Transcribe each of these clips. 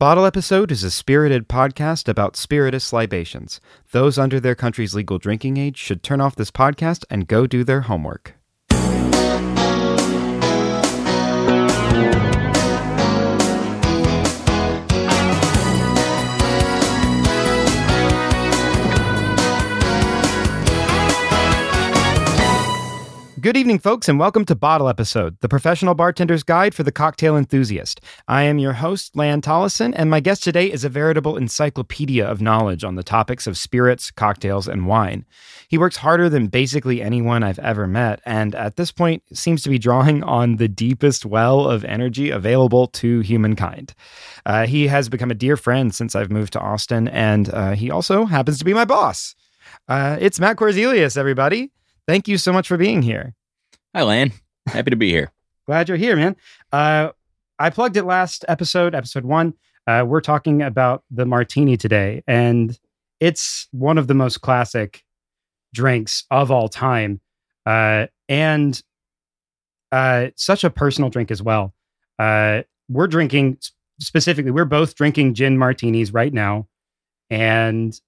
Bottle Episode is a spirited podcast about spirituous libations. Those under their country's legal drinking age should turn off this podcast and go do their homework. Good evening, folks, and welcome to Bottle Episode, the professional bartender's guide for the cocktail enthusiast. I am your host, Lan Tollison, and my guest today is a veritable encyclopedia of knowledge on the topics of spirits, cocktails, and wine. He works harder than basically anyone I've ever met, and at this point seems to be drawing on the deepest well of energy available to humankind. Uh, he has become a dear friend since I've moved to Austin, and uh, he also happens to be my boss. Uh, it's Matt Korzelius, everybody. Thank you so much for being here. Hi, Lan. Happy to be here. Glad you're here, man. Uh, I plugged it last episode, episode one. Uh, we're talking about the martini today, and it's one of the most classic drinks of all time, uh, and uh, such a personal drink as well. Uh, we're drinking specifically. We're both drinking gin martinis right now, and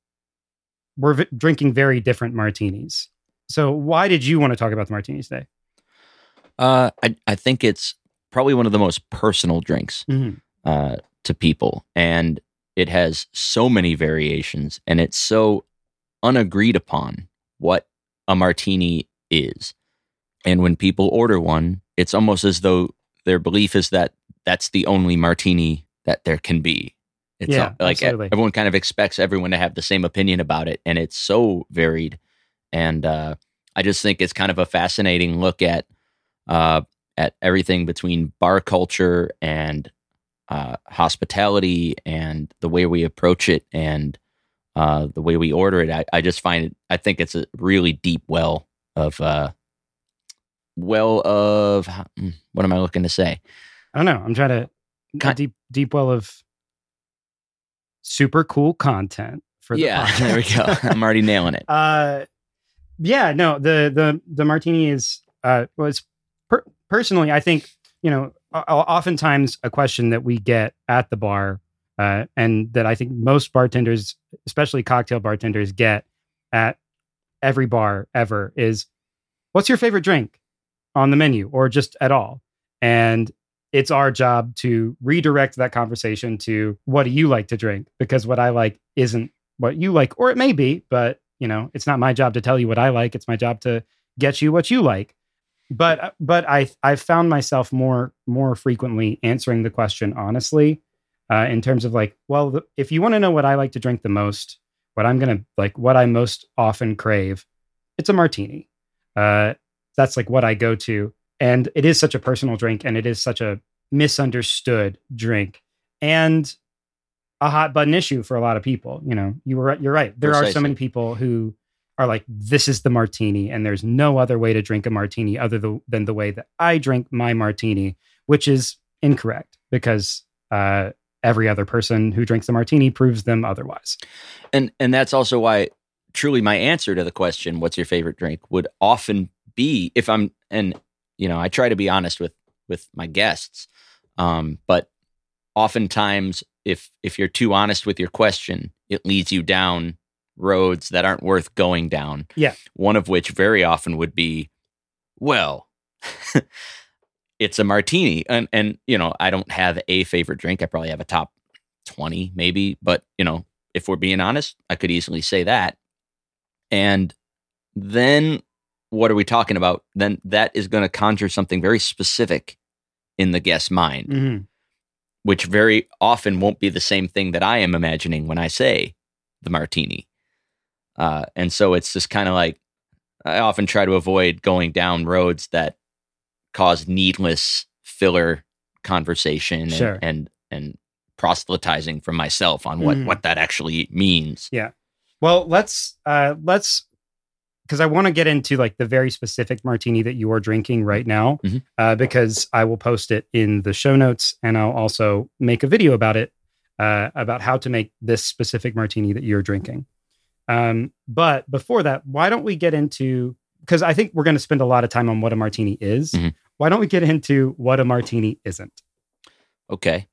we're v- drinking very different martinis. So, why did you want to talk about the martinis today? Uh, I I think it's probably one of the most personal drinks Mhm. uh, to people, and it has so many variations, and it's so unagreed upon what a martini is. And when people order one, it's almost as though their belief is that that's the only martini that there can be. It's Yeah, like absolutely. everyone kind of expects everyone to have the same opinion about it, and it's so varied. And uh, I just think it's kind of a fascinating look at uh, at everything between bar culture and uh, hospitality and the way we approach it and uh, the way we order it. I, I just find it. I think it's a really deep well of uh, well of mm, what am I looking to say? I don't know. I'm trying to a Con- deep deep well of super cool content for the yeah, podcast. there we go. I'm already nailing it. uh, yeah, no, the the the martini is uh was per- personally, I think you know, oftentimes a question that we get at the bar, uh, and that I think most bartenders, especially cocktail bartenders, get at every bar ever is, "What's your favorite drink on the menu, or just at all?" And it's our job to redirect that conversation to what do you like to drink because what I like isn't what you like, or it may be, but you know, it's not my job to tell you what I like. It's my job to get you what you like. But but I I've found myself more more frequently answering the question honestly, uh, in terms of like, well, the, if you want to know what I like to drink the most, what I'm gonna like, what I most often crave, it's a martini. Uh, that's like what I go to, and it is such a personal drink, and it is such a misunderstood drink, and a hot button issue for a lot of people. You know, you were right- you're right. There are so many people who are like, this is the martini, and there's no other way to drink a martini other the, than the way that I drink my martini, which is incorrect because uh, every other person who drinks a martini proves them otherwise. and and that's also why truly my answer to the question what's your favorite drink would often be if i'm and you know i try to be honest with with my guests um but oftentimes if if you're too honest with your question it leads you down roads that aren't worth going down. Yeah. one of which very often would be well it's a martini. And and you know i don't have a favorite drink. I probably have a top 20 maybe. But you know if we're being honest i could easily say that. And then what are we talking about? Then that is going to conjure something very specific in the guest's mind Mhm. which very often won't be the same thing that i am imagining when i say the martini uh, and so it's just kind of like i often try to avoid going down roads that cause needless filler conversation and, Sure. and and proselytizing for myself on what Mhm. what that actually means Yeah. Well, let's uh let's because I want to get into like the very specific martini that you are drinking right now, Mhm. uh, because I will post it in the show notes and I'll also make a video about it, uh, about how to make this specific martini that you're drinking. Um, but before that, why don't we get into because I think we're going to spend a lot of time on what a martini is. Mhm. Why don't we get into what a martini isn't? okay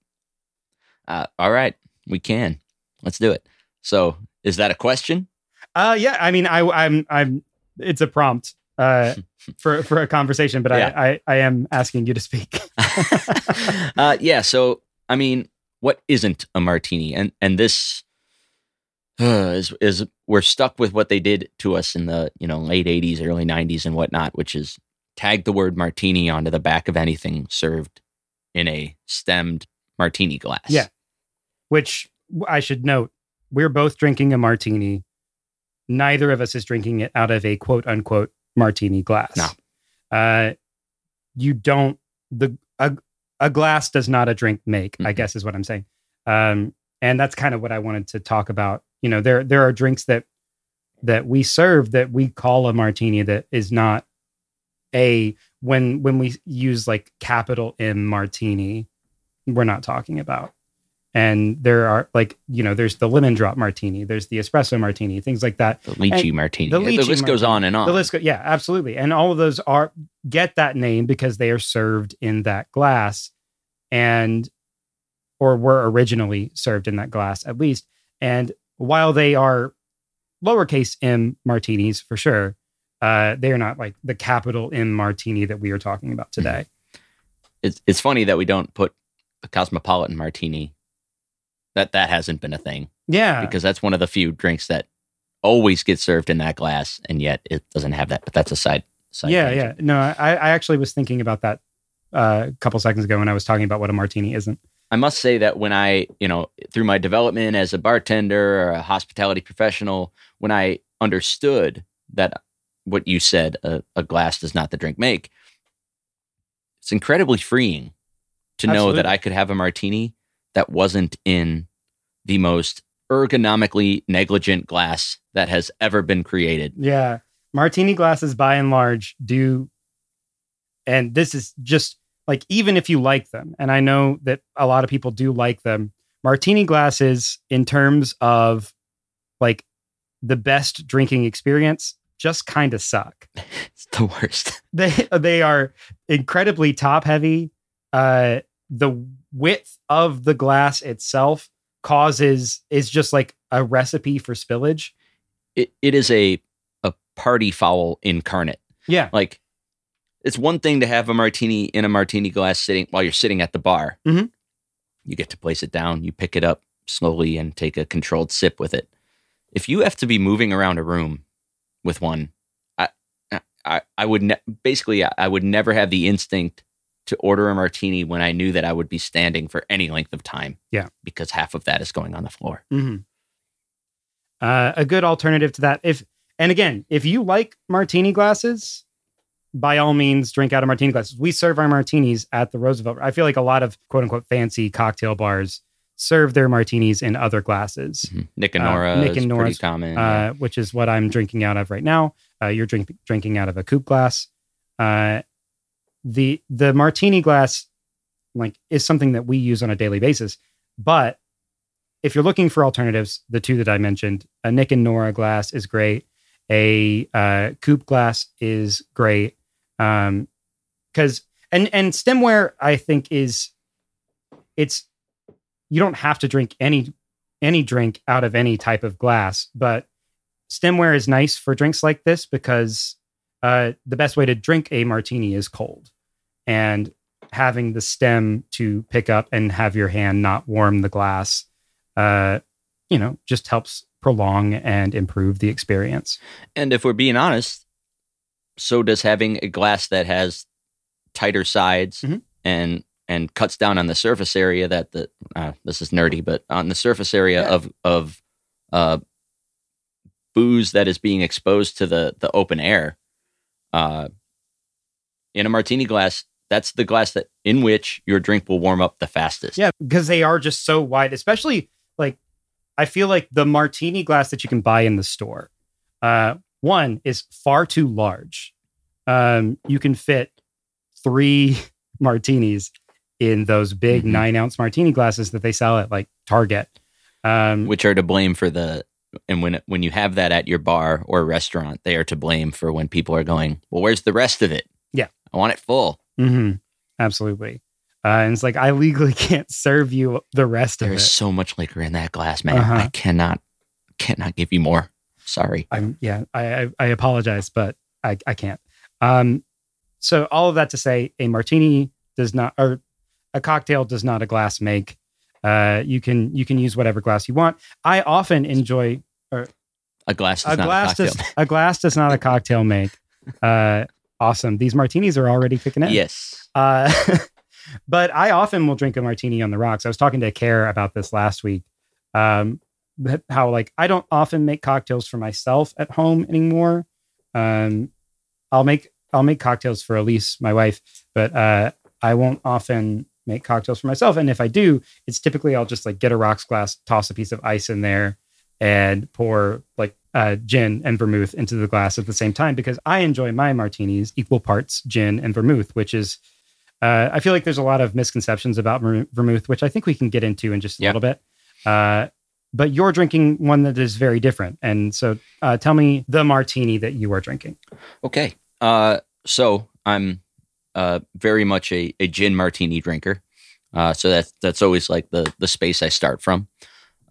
Uh, all right, we can. Let's do it. So, is that a question? Uh, yeah. I mean, I, I'm, I'm. It's a prompt uh, for for a conversation, but Yeah. I, I, I am asking you to speak. uh, yeah. So, I mean, what isn't a martini? And and this uh, is is we're stuck with what they did to us in the you know late '80s, early '90s, and whatnot, which is tag the word martini onto the back of anything served in a stemmed martini glass. Yeah. Which I should note, we're both drinking a martini. Neither of us is drinking it out of a quote unquote martini glass. No. Uh, you don't the a, a glass does not a drink make. I Mhm. guess is what I'm saying. Um, and that's kind of what I wanted to talk about. You know, there there are drinks that that we serve that we call a martini that is not a when when we use like capital M martini, we're not talking about. And there are like you know, there's the lemon drop martini, there's the espresso martini, things like that. The lychee martini. the The, lychee list goes on and on. The list, go, yeah, absolutely, and all of those are get that name because they are served in that glass, and or were originally served in that glass at least. And while they are lowercase m martinis for sure, uh, they are not like the capital M martini that we are talking about today. it's it's funny that we don't put the cosmopolitan martini. That that hasn't been a thing Yeah, because that's one of the few drinks that always gets served in that glass, and yet it doesn't have that. But that's a side. side yeah, tangent. yeah. No, I, I actually was thinking about that uh, a couple seconds ago when I was talking about what a martini isn't. I must say that when I, you know, through my development as a bartender or a hospitality professional, when I understood that what you said, a, a glass does not the drink make, it's incredibly freeing to know that I could have a martini that wasn't in the most ergonomically negligent glass that has ever been created. Yeah. Martini glasses by and large do and this is just like even if you like them and I know that a lot of people do like them, martini glasses in terms of like the best drinking experience just kind of suck. It's the worst. They they are incredibly top heavy. Uh the width of the glass itself causes is just like a recipe for spillage. It, it is a a party foul incarnate. Yeah. like it's one thing to have a martini in a martini glass sitting while you're sitting at the bar. Mhm. You get to place it down, you pick it up slowly and take a controlled sip with it. If you have to be moving around a room with one, I I, I would ne- basically I would never have the instinct to order a martini when I knew that I would be standing for any length of time. Yeah. because half of that is going on the floor. hmm Uh, a good alternative to that. If and again, if you like martini glasses, by all means, drink out of martini glasses. We serve our martinis at the Roosevelt. I feel like a lot of quote unquote fancy cocktail bars serve their martinis in other glasses, Mhm. Nick and Uh, Nora Nick is and pretty Nora's, common. uh, which is what I'm drinking out of right now. Uh, you're drink, drinking out of a coupe glass. Uh, the the martini glass, like, is something that we use on a daily basis. But if you're looking for alternatives, the two that I mentioned, a Nick and Nora glass is great. A uh, coupe glass is great. Um, because and and stemware, I think is it's you don't have to drink any any drink out of any type of glass, but stemware is nice for drinks like this because uh, the best way to drink a martini is cold, and having the stem to pick up and have your hand not warm the glass, uh, you know, just helps prolong and improve the experience. And if we're being honest, so does having a glass that has tighter sides Mhm. and and cuts down on the surface area that the uh, this is nerdy, but on the surface area Yeah. of of uh, booze that is being exposed to the the open air. Uh, in a martini glass, that's the glass that in which your drink will warm up the fastest. Yeah, because they are just so wide, especially like I feel like the martini glass that you can buy in the store. Uh, one is far too large. Um, you can fit three martinis in those big Mhm. nine ounce martini glasses that they sell at like Target. Um, which are to blame for the and when when you have that at your bar or restaurant, they are to blame for when people are going, well, where's the rest of it? Yeah. I want it full. mhm, absolutely. Uh, and it's like I legally can't serve you the rest of There's so much liquor in that glass, man. Uh-huh. I cannot cannot give you more. Sorry. I'm yeah, I I, I apologize, but I, I can't. Um, so all of that to say, a martini does not, or a cocktail does not a glass make. Uh, you can you can use whatever glass you want. I often enjoy or, A glass a not glass a does a glass does not a cocktail make. Uh, awesome. These martinis are already kicking in. yes. Uh, but I often will drink a martini on the rocks. I was talking to Care about this last week. Um, how like I don't often make cocktails for myself at home anymore. Um, I'll make I'll make cocktails for Elise, my wife, but uh, I won't often make cocktails for myself. And if I do, it's typically I'll just like get a rocks glass, toss a piece of ice in there, and pour like uh, gin and vermouth into the glass at the same time because I enjoy my martinis equal parts gin and vermouth, which is uh, I feel like there's a lot of misconceptions about ver- vermouth, which I think we can get into in just a Yeah. little bit. Uh, but you're drinking one that is very different, and so uh, tell me the martini that you are drinking. Okay. Uh, so I'm uh, very much a, a gin martini drinker. Uh, so that's that's always like the the space I start from.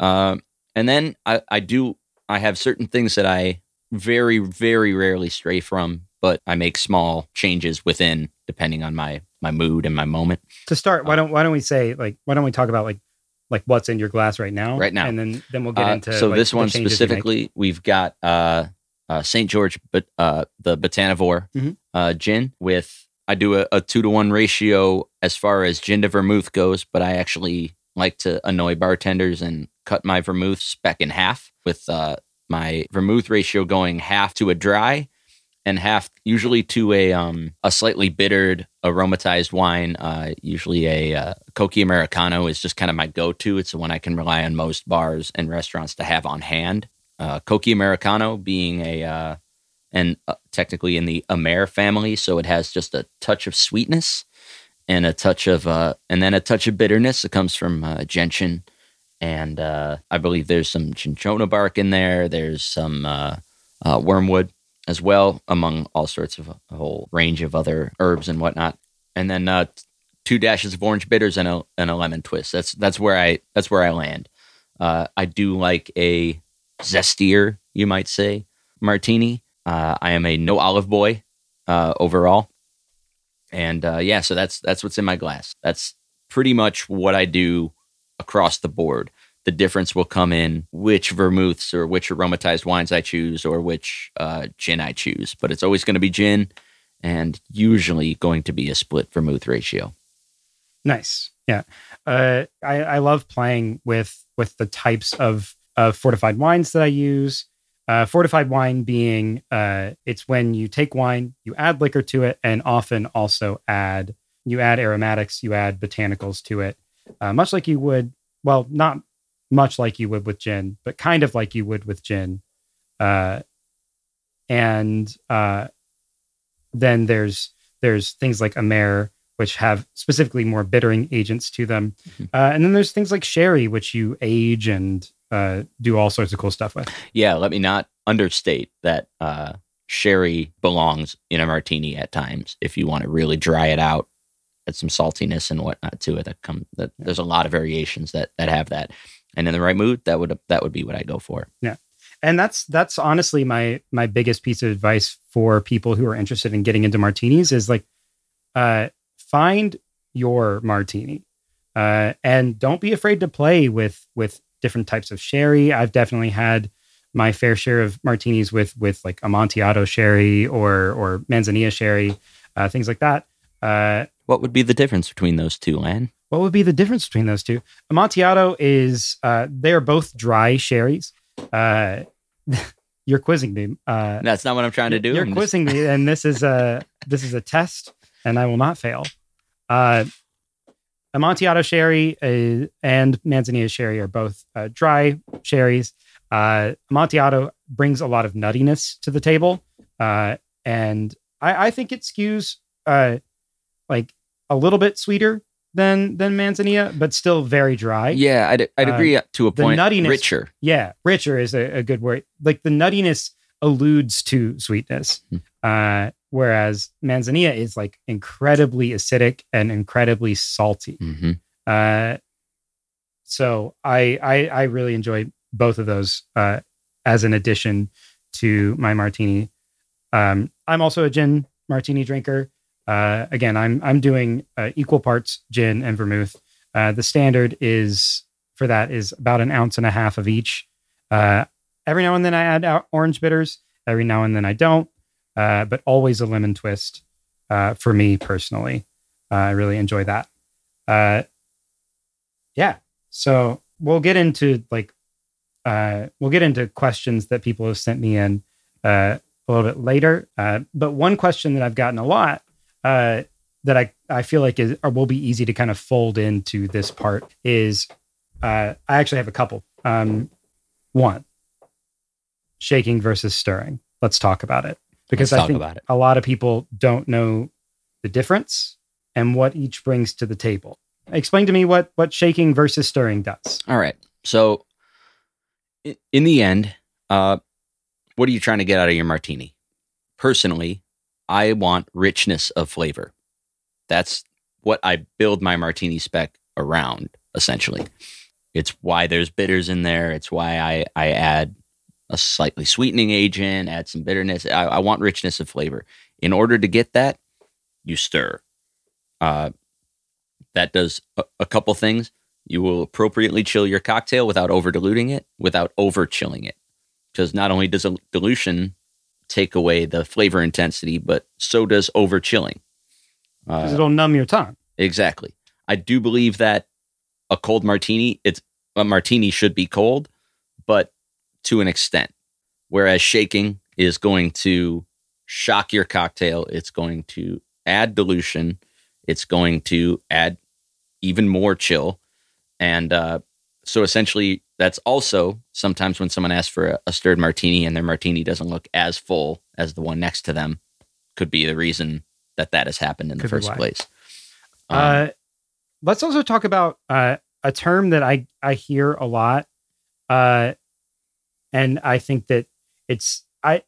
Um, and then I, I do I have certain things that I very very rarely stray from, but I make small changes within depending on my my mood and my moment. To start, why don't why don't we say like why don't we talk about like like what's in your glass right now? Right now. and then then we'll get Uh, into so like, this one changes you make. specifically, we've got uh, uh, St. George, but uh, the Botanivore Mhm. uh, gin with. I do a, a two to one ratio as far as gin to vermouth goes, but I actually like to annoy bartenders and cut my vermouth spec in half with uh, my vermouth ratio going half to a dry and half usually to a um a slightly bittered aromatized wine. Uh usually a uh, Cocchi Americano is just kind of my go-to. It's the one I can rely on most bars and restaurants to have on hand. Uh Cocchi Americano being a uh and uh, technically in the Amer family so it has just a touch of sweetness and a touch of uh and then a touch of bitterness it comes from uh, gentian. And uh I believe there's some cinchona bark in there. There's some uh, uh wormwood as well, among all sorts of a, whole range of other herbs and whatnot. And then uh, two dashes of orange bitters and a and a lemon twist. That's that's where I that's where I land. Uh, I do like a zestier, you might say, martini. Uh, I am a no olive boy uh, overall, and uh, yeah, so that's that's what's in my glass. That's pretty much what I do across the board the difference will come in which vermouths or which aromatized wines I choose or which uh, gin I choose. But it's always going to be gin and usually going to be a split vermouth ratio. Nice. Yeah. Uh, I, I love playing with with the types of, of fortified wines that I use. Uh, fortified wine being uh, it's when you take wine, you add liquor to it, and often also add you add aromatics, you add botanicals to it, uh, much like you would. Well, not much like you would with gin, but kind of like you would with gin. Uh, and uh, then there's there's things like Amer, which have specifically more bittering agents to them, Mhm. uh, and then there's things like sherry, which you age and uh, do all sorts of cool stuff with. Yeah, let me not understate that uh, sherry belongs in a martini at times if you want to really dry it out. Add some saltiness and whatnot to it. That come that there's a lot of variations that that have that, and in the right mood, that would that would be what I go for. Yeah. And that's that's honestly my my biggest piece of advice for people who are interested in getting into martinis is like uh find your martini uh and don't be afraid to play with with different types of sherry i've definitely had my fair share of martinis with with like amontillado sherry or or manzanilla sherry uh things like that uh What would be the difference between those two, Lan? What would be the difference between those two? Amontillado is uh, they're both dry sherries. Uh, you're quizzing me. Uh, That's not what I'm trying to do. You're I'm just- quizzing me, and this is a this is a test, and I will not fail. Uh, Amontillado sherry uh, and Manzanilla sherry are both uh, dry sherries. Uh, Amontillado brings a lot of nuttiness to the table, uh, and I, I think it skews uh, like a little bit sweeter than than Manzanilla, but still very dry. Yeah, I'd, I'd Uh, agree to a the point. nuttiness- Richer. Yeah, richer is a, a good word. Like the nuttiness alludes to sweetness. Hmm. Uh, whereas Manzanilla is like incredibly acidic and incredibly salty. hmm Uh, so I, I I really enjoy both of those uh, as an addition to my martini. Um, I'm also a gin martini drinker. Uh, again, I'm I'm doing uh, equal parts gin and vermouth. Uh, the standard is for that is about an ounce and a half of each. Uh, every now and then I add orange bitters. Every now and then I don't, uh, but always a lemon twist uh, for me personally. I really enjoy that. Yeah, so we'll get into like we'll get into questions that people have sent me in a little bit later. But one question that I've gotten a lot uh, that I I feel like is or will be easy to kind of fold into this part is uh, I actually have a couple. Um, one, shaking versus stirring. Let's talk about it because Let's I think about it. a lot of people don't know the difference and what each brings to the table. Explain to me what what shaking versus stirring does. All right. So, in the end, uh, what are you trying to get out of your martini? Personally, I want richness of flavor. That's what I build my martini spec around, essentially. It's why there's bitters in there. It's why I, I add a slightly sweetening agent, add some bitterness. I, I want richness of flavor. In order to get that, you stir. Uh, that does a, a couple things. You will appropriately chill your cocktail without over diluting it, without over chilling it. Because not only does a dilution take away the flavor intensity, but so does over chilling. 'Cause Uh, it'll numb your tongue. exactly. I do believe that a cold martini, it's a martini should be cold, but to an extent. Whereas shaking is going to shock your cocktail. It's going to add dilution. It's going to add even more chill. And uh, so essentially, that's also sometimes when someone asks for a, a stirred martini and their martini doesn't look as full as the one next to them, could be the reason that that has happened in the Could be first place. Um, Uh, let's also talk about uh, a term that I I hear a lot, uh, and I think that it's I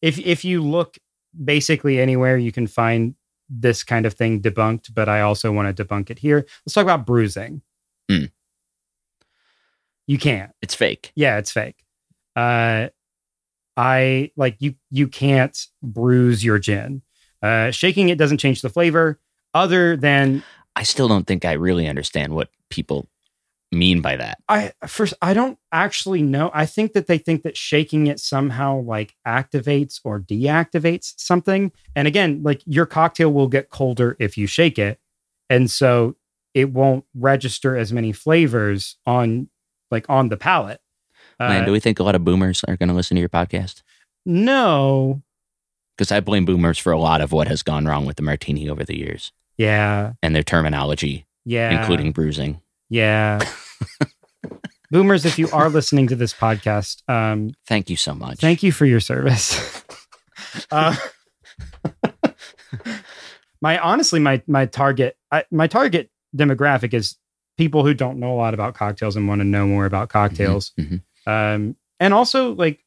if if you look basically anywhere you can find this kind of thing debunked, but I also want to debunk it here. Let's talk about bruising. You can't. it's fake. Yeah, it's fake. Uh, I like you. You can't bruise your gin. Uh, shaking it doesn't change the flavor, other than I still don't think I really understand what people mean by that. I first I don't actually know. I think that they think that shaking it somehow like activates or deactivates something. And again, like your cocktail will get colder if you shake it. And so it won't register as many flavors on like on the palate. Man, Uh, do we think a lot of boomers are going to listen to your podcast? no. Because I blame boomers for a lot of what has gone wrong with the martini over the years Yeah. and their terminology, Yeah. including bruising. Yeah. Boomers, if you are listening to this podcast, um, Thank you so much. Thank you for your service. uh, my honestly, my my target I, my target demographic is people who don't know a lot about cocktails and want to know more about cocktails. mhm. Um, and also like,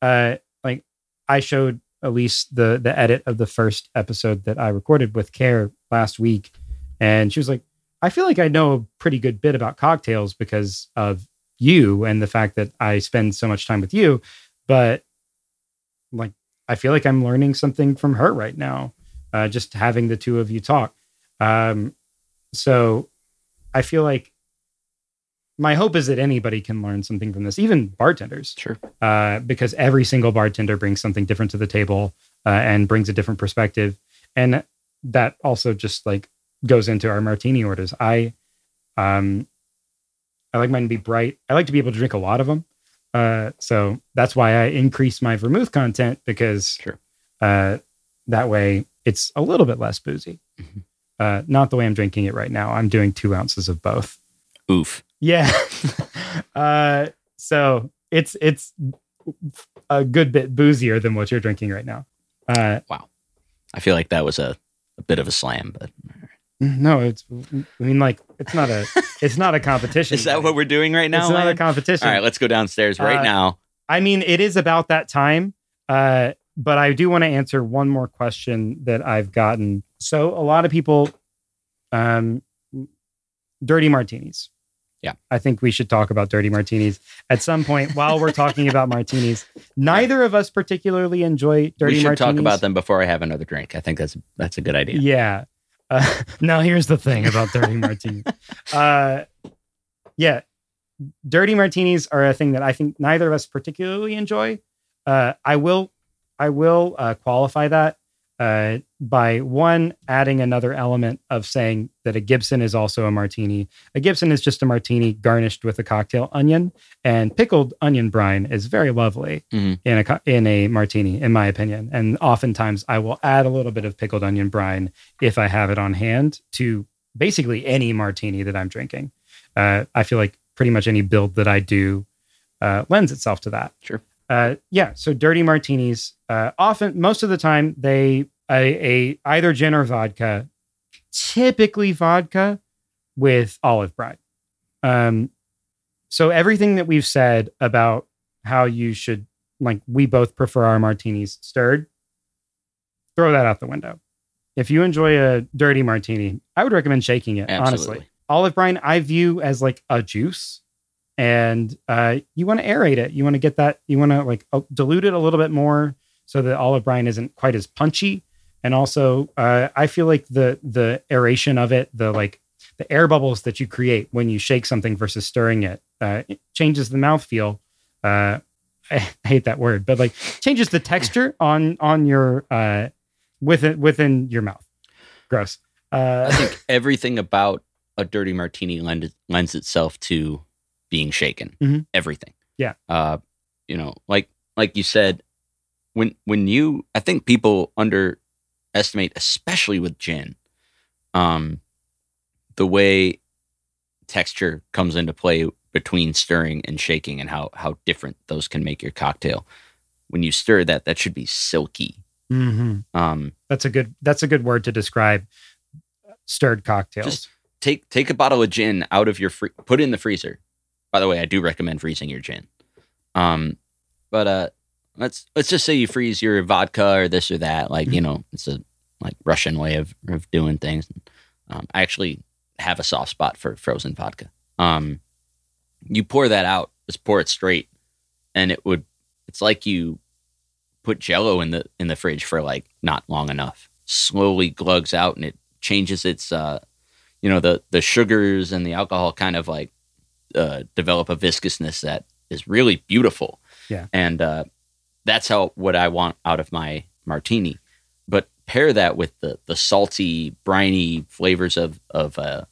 uh, like I showed Elise the the edit of the first episode that I recorded with Care last week, and she was like, "I feel like I know a pretty good bit about cocktails because of you and the fact that I spend so much time with you." But like, I feel like I'm learning something from her right now, uh, just having the two of you talk. Um, so I feel like my hope is that anybody can learn something from this, even bartenders Sure. uh, because every single bartender brings something different to the table uh, and brings a different perspective, and that also just like goes into our martini orders. I, um, I like mine to be bright. I like to be able to drink a lot of them, uh, so that's why I increase my vermouth content because Sure. uh, that way it's a little bit less boozy. Mhm. Uh, not the way I'm drinking it right now. I'm doing two ounces of both. Oof. Yeah. uh, so it's it's a good bit boozier than what you're drinking right now. Uh, wow. I feel like that was a, a bit of a slam, but no, it's I mean like it's not a it's not a competition. is that what we're doing right now? It's not a competition. All right, let's go downstairs right Uh, now. I mean, it is about that time. Uh, but I do want to answer one more question that I've gotten. So a lot of people, um, dirty martinis. Yeah. I think we should talk about dirty martinis at some point while we're talking about martinis. Neither of us particularly enjoy dirty martinis. we should martinis. talk about them before I have another drink. I think that's that's a good idea. Yeah. Uh, now here's the thing about dirty martinis. Uh, yeah, dirty martinis are a thing that I think neither of us particularly enjoy. Uh, I will, I will uh, qualify that uh, by one adding another element of saying that a Gibson is also a martini. A Gibson is just a martini garnished with a cocktail onion, and pickled onion brine is very lovely Mhm. in a in a martini, in my opinion. And oftentimes, I will add a little bit of pickled onion brine if I have it on hand to basically any martini that I'm drinking. Uh, I feel like pretty much any build that I do uh, lends itself to that. Sure. Uh, yeah. So dirty martinis, uh, often, most of the time, they a, a either gin or vodka, typically vodka with olive brine. Um, so everything that we've said about how you should like, we both prefer our martinis stirred. Throw that out the window. If you enjoy a dirty martini, I would recommend shaking it. Honestly, Absolutely. olive brine I view as like a juice, and uh, you want to aerate it. You want to get that. You want to like uh, dilute it a little bit more so that olive brine isn't quite as punchy. And also, uh, I feel like the the aeration of it, the like the air bubbles that you create when you shake something versus stirring it, uh, it changes the mouthfeel. Uh, I hate that word, but like changes the texture on on your uh, within within your mouth. Gross. Uh, I think everything about a dirty martini lend, lends itself to being shaken. Mhm. Everything. Yeah. Uh, you know, like like you said, when when you, I think people underestimate, especially with gin, um, the way texture comes into play between stirring and shaking, and how how different those can make your cocktail. When you stir that, that should be silky. mhm. Um, That's a good. That's a good word to describe stirred cocktails. Take take a bottle of gin out of your free put it in the freezer by the way i do recommend freezing your gin um but uh let's let's just say you freeze your vodka or this or that like you know it's a like russian way of, of doing things um, i actually have a soft spot for frozen vodka um you pour that out just pour it straight and it would it's like you put jello in the in the fridge for like not long enough slowly glugs out and it changes its uh you know the the sugars and the alcohol kind of like uh, develop a viscousness that is really beautiful. Yeah. and uh, that's how what I want out of my martini. Pair that with the the salty, briny flavors of of uh,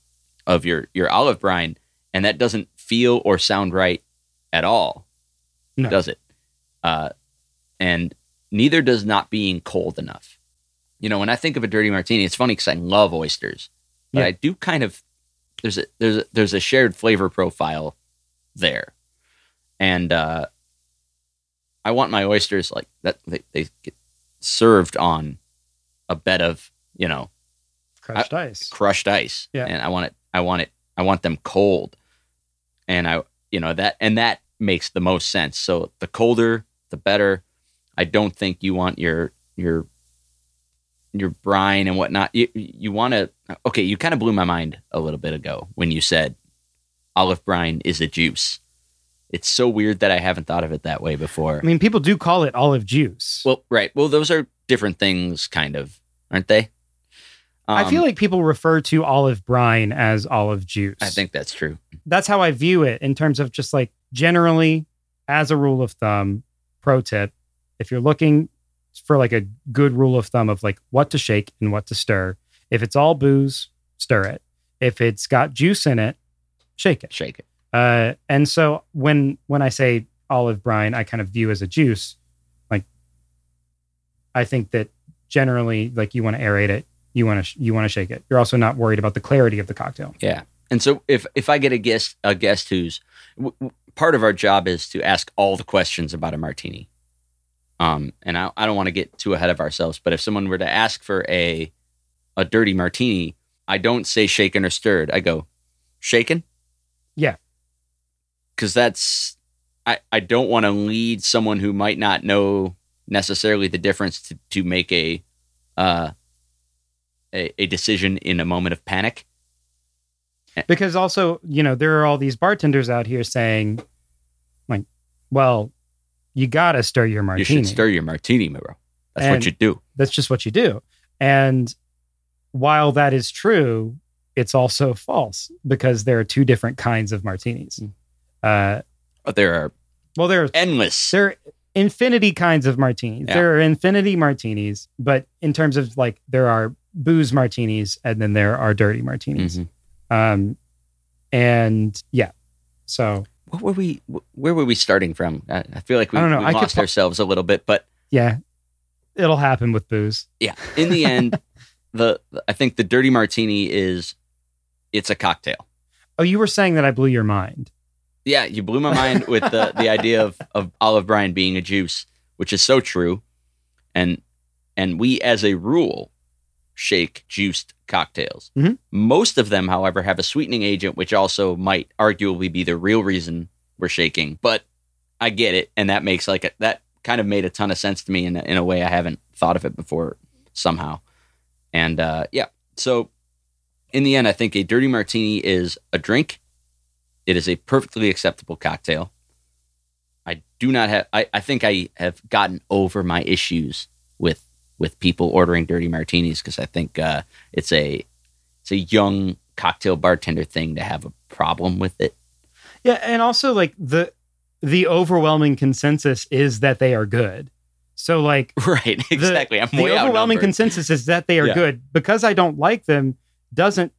of your your olive brine, and that doesn't feel or sound right at all, No. does it? Uh, and neither does not being cold enough. You know, when I think of a dirty martini, it's funny because I love oysters, but Yeah. I do kind of there's a there's a, there's a shared flavor profile there, and uh, I want my oysters like that. They, they get served on a bed of you know crushed ice. crushed ice. Yeah. And I want it I want it I want them cold. And I you know that and that makes the most sense. So the colder, the better. I don't think you want your your your brine and whatnot. You you want to okay, you kind of blew my mind a little bit ago when you said olive brine is a juice. It's so weird that I haven't thought of it that way before. I mean, people do call it olive juice. well, right. Well, those are different things kind of, aren't they? I feel Um, like people refer to olive brine as olive juice. I think that's true. that's how I view it in terms of just like generally, as a rule of thumb, pro tip, if you're looking for like a good rule of thumb of like what to shake and what to stir, if it's all booze, stir it. If it's got juice in it, shake it. Shake it. Uh, and so when when I say olive brine, I kind of view as a juice. I think that generally, like you want to aerate it, you want to sh- you want to shake it. You're also not worried about the clarity of the cocktail. Yeah. And so if if I get a guest a guest who's w- w- part of our job is to ask all the questions about a martini. Um, and I, I don't want to get too ahead of ourselves, but if someone were to ask for a a dirty martini, I don't say shaken or stirred. I go shaken. Yeah. Because that's I I don't want to lead someone who might not know necessarily the difference to, to make a, uh, a a decision in a moment of panic. because also you know there are all these bartenders out here saying like well you gotta stir your martini You should stir your martini, bro. That's And- what you do. that's just what you do and while that is true it's also false because there are two different kinds of martinis Mm. uh But there are well there are endless. there infinity kinds of martinis Yeah. there are infinity martinis but in terms of like there are booze martinis and then there are dirty martinis Mhm. um and yeah so What were we? Where were we starting from? I, I feel like we, I don't know. we I lost po- ourselves a little bit, but yeah it'll happen with booze yeah, in the end, the I think the dirty martini is it's a cocktail. oh you were saying that i blew your mind Yeah, you blew my mind with the the idea of of olive brine being a juice, which is so true, and and we as a rule shake juiced cocktails. Mhm. Most of them, however, have a sweetening agent, which also might arguably be the real reason we're shaking. But I get it, and that makes like a, that kind of made a ton of sense to me in a, in a way I haven't thought of it before somehow. And uh, yeah, so in the end, I think a dirty martini is a drink. It is a perfectly acceptable cocktail. I do not have. I, I think I have gotten over my issues with with people ordering dirty martinis because I think uh, it's a it's a young cocktail bartender thing to have a problem with it. Yeah, and also like the the overwhelming consensus is that they are good. So like Right? the- Exactly. I'm the overwhelming consensus is that they are Yeah. good because I don't like them doesn't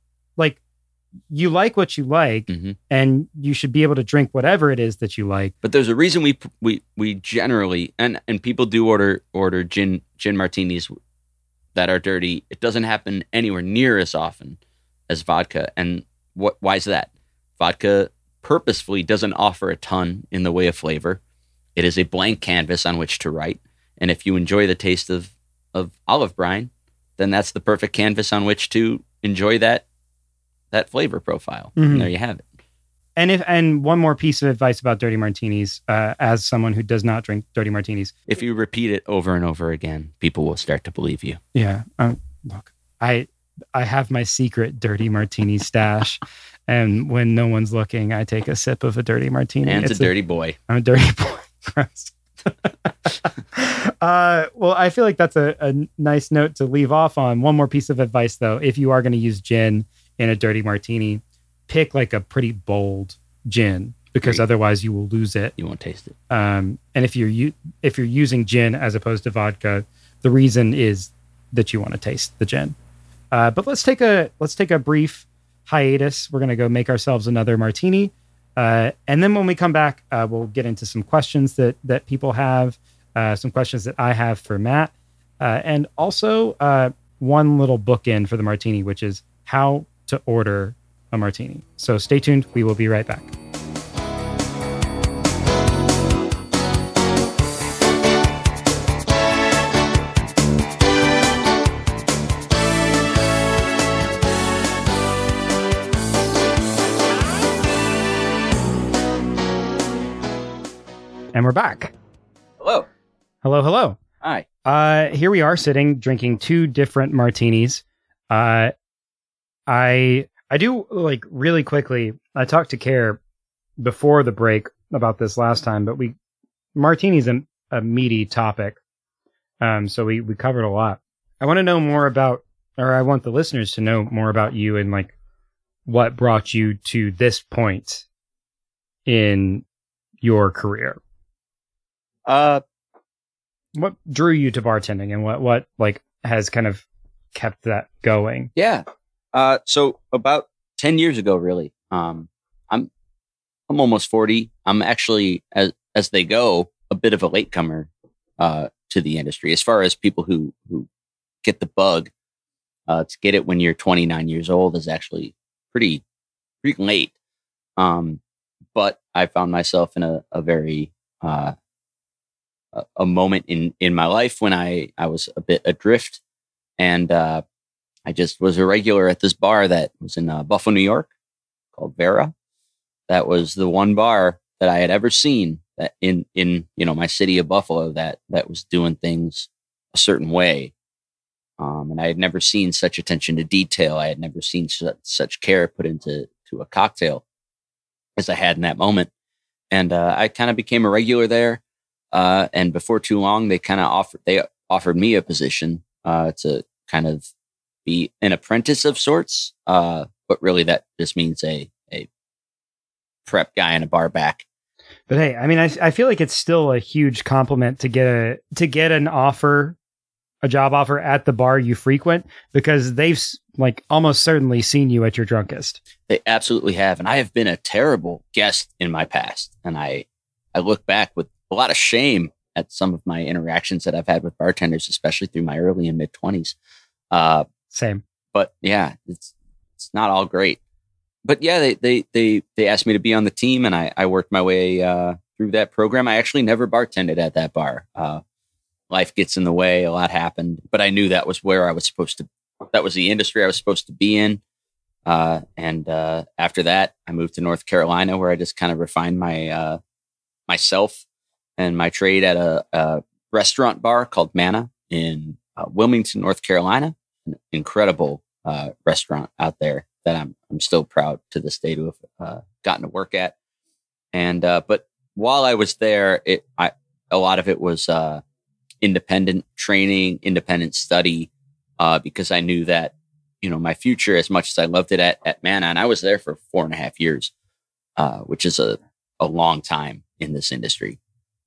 you like what you like Mhm. and you should be able to drink whatever it is that you like. But there's a reason we we we generally and and people do order order gin gin martinis that are dirty. It doesn't happen anywhere near as often as vodka. And what why is that? Vodka purposefully doesn't offer a ton in the way of flavor. It is a blank canvas on which to write. And if you enjoy the taste of of olive brine, then that's the perfect canvas on which to enjoy that that flavor profile. Mhm. And there you have it. And if and one more piece of advice about dirty martinis, uh, as someone who does not drink dirty martinis, If you repeat it over and over again, people will start to believe you. Yeah. Um, look, I I have my secret dirty martini stash, and when no one's looking, I take a sip of a dirty martini. And it's It's a dirty boy. I'm a dirty boy. Gross. uh, well, I feel like that's a, a nice note to leave off on. One more piece of advice, though, if you are going to use gin in a dirty martini, pick like a pretty bold gin because Agreed. otherwise you will lose it. You won't taste it. Um, and if you're u- if you're using gin as opposed to vodka, the reason is that you want to taste the gin. Uh, but let's take a let's take a brief hiatus. We're gonna go make ourselves another martini, uh, and then when we come back, uh, we'll get into some questions that that people have, uh, some questions that I have for Matt, uh, and also uh, one little bookend for the martini, which is how to order a martini. So stay tuned. We will be right back. And we're back. Hello. Hello, hello. Hi. Uh, here we are sitting drinking two different martinis. Uh, I I do like really quickly. I talked to Care before the break about this last time, but we martinis a, a meaty topic. Um, so we we covered a lot. I want to know more about, or I want the listeners to know more about you and like what brought you to this point in your career. Uh, what drew you to bartending and what what like has kind of kept that going yeah. Uh, so about 10 years ago, really, um, I'm, I'm almost 40. I'm actually, as, as they go, a bit of a latecomer, uh, to the industry as far as people who, who get the bug, uh, to get it when you're 29 years old is actually pretty, pretty late. Um, but I found myself in a, a very, uh, a, moment in, in my life when I, I was a bit adrift and, uh, I just was a regular at this bar that was in uh, Buffalo, New York, called Vera. That was the one bar that I had ever seen that in in you know my city of Buffalo that that was doing things a certain way. Um, and I had never seen such attention to detail. I had never seen such, care put into to a cocktail as I had in that moment. And uh, I kind of became a regular there. Uh, and before too long, they kind of offered they offered me a position uh, to kind of be an apprentice of sorts. Uh, but really, that just means a a prep guy and a bar back. But hey, I mean, I I feel like it's still a huge compliment to get a to get an offer, a job offer at the bar you frequent because they've like almost certainly seen you at your drunkest. They absolutely have, and I have been a terrible guest in my past, and I I look back with a lot of shame at some of my interactions that I've had with bartenders, especially through my early and mid twenties. Uh, Same, but yeah, it's it's not all great. But yeah, they they they they asked me to be on the team, and I I worked my way uh, through that program. I actually never bartended at that bar. Uh, life gets in the way. A lot happened, but I knew that was where I was supposed to. That was the industry I was supposed to be in. Uh, and uh, after that, I moved to North Carolina, where I just kind of refined my uh, myself and my trade at a, a restaurant bar called Manna in uh, Wilmington, North Carolina. An incredible uh, restaurant out there that I'm I'm still proud to this day to have uh, gotten to work at. And but while I was there, it I a lot of it was independent training, independent study, because I knew that you know, my future as much as I loved it at, at Manna. And I was there for four and a half years, uh, which is a, a long time in this industry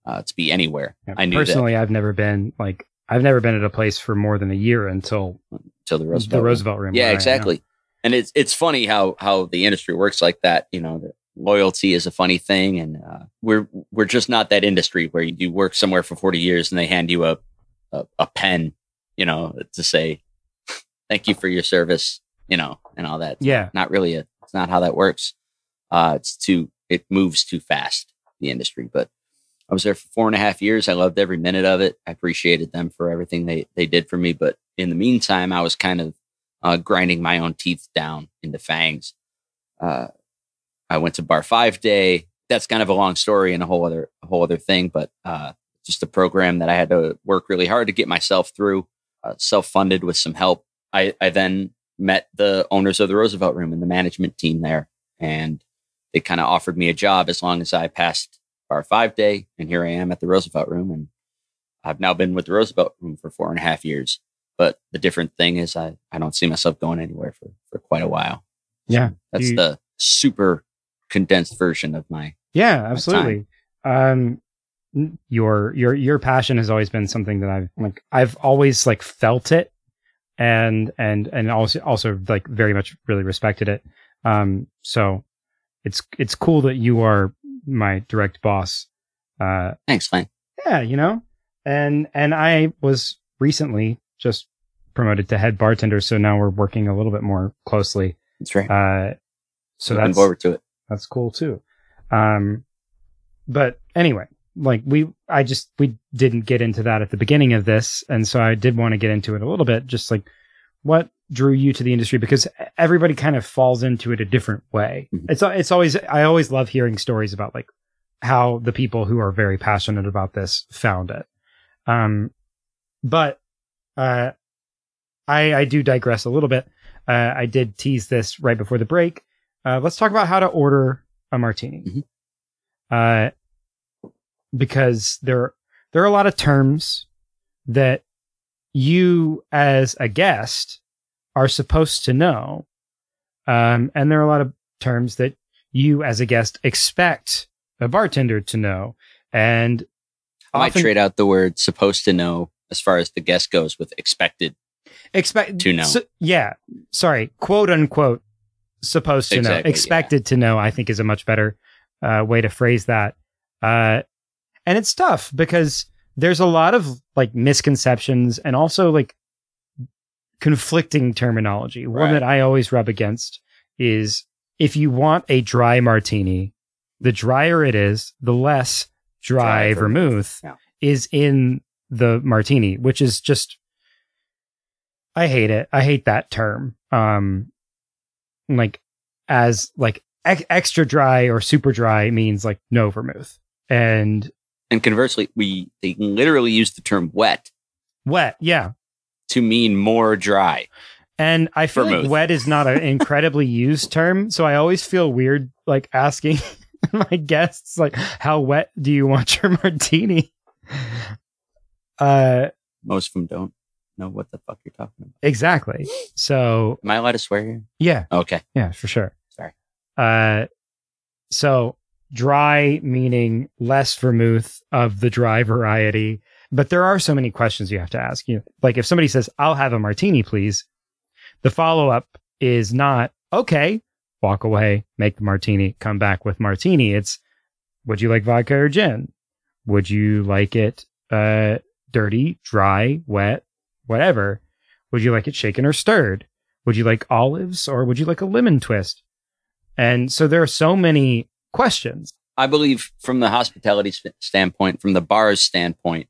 uh, to be anywhere. Yeah, I knew personally, that, I've never been like, I've never been at a place for more than a year until until the Roosevelt, the Roosevelt room. Yeah, exactly. And it's it's funny how how the industry works like that. You know, loyalty is a funny thing, and uh, we're we're just not that industry where you work somewhere for forty years and they hand you a a, a pen, you know, to say thank you for your service, you know, and all that. Yeah. Not really a, it's not how that works. Uh, it's too, it moves too fast, the industry, but I was there for four and a half years. I loved every minute of it. I appreciated them for everything they, they did for me. But in the meantime, I was kind of uh, grinding my own teeth down into fangs. Uh, I went to bar five day. That's kind of a long story and a whole other, a whole other thing, but, uh, just a program that I had to work really hard to get myself through, uh, self funded with some help I, I then met the owners of the Roosevelt Room and the management team there, and they kind of offered me a job as long as I passed our five day. And here I am at the Roosevelt Room, and I've now been with the Roosevelt Room for four and a half years. But the different thing is, I, I don't see myself going anywhere for, for quite a while. Yeah. That's you, the super condensed version of my. Yeah, absolutely. Um, your your your passion has always been something that I've like I've always like felt it and and and also also like very much really respected it. Um, so it's it's cool that you are my direct boss. Uh, Thanks, fine. Yeah, you know, and and I was recently just promoted to head bartender, so now we're working a little bit more closely. That's right. Uh, so Looking that's forward to it. That's cool too. Um, but anyway, like we i just we didn't get into that at the beginning of this and so i did want to get into it a little bit just like what drew you to the industry? Because everybody kind of falls into it a different way. Mm-hmm. it's it's always i always love hearing stories about like how the people who are very passionate about this found it. Um but uh i i do digress a little bit. Uh i did tease this right before the break. Uh let's talk about how to order a martini. Mm-hmm. uh because there there are a lot of terms that you as a guest are supposed to know. Um, and there are a lot of terms that you as a guest expect a bartender to know. And i might trade out the word supposed to know as far as the guest goes with expected expect to know. so, yeah. Sorry quote unquote supposed to exactly, know expected yeah. to know i think is a much better uh, way to phrase that. Uh, and it's tough because there's a lot of like misconceptions and also like conflicting terminology. Right. One that I always rub against is if you want a dry martini, the drier it is, the less dry, dry vermouth yeah. is in the martini, which is just I hate it. I hate that term. Um like as like ex- extra dry or super dry means like no vermouth. And And conversely, we they literally use the term wet wet, yeah. to mean more dry. And I feel Vermouth. like wet is not an incredibly used term, so I always feel weird like asking my guests like how wet do you want your martini? Uh Most of them don't know what the fuck you're talking about. exactly. So, Am I allowed to swear here? yeah, Okay. yeah, for sure. Sorry. Uh so dry meaning less vermouth of the dry variety, but there are so many questions you have to ask. You know, like if somebody says, "I'll have a martini, please," the follow up is not okay. Walk away, make the martini, come back with martini. It's would you like vodka or gin? Would you like it uh, dirty, dry, wet, whatever? Would you like it shaken or stirred? Would you like olives or would you like a lemon twist? And so there are so many questions. I believe from the hospitality st- standpoint, from the bar's standpoint,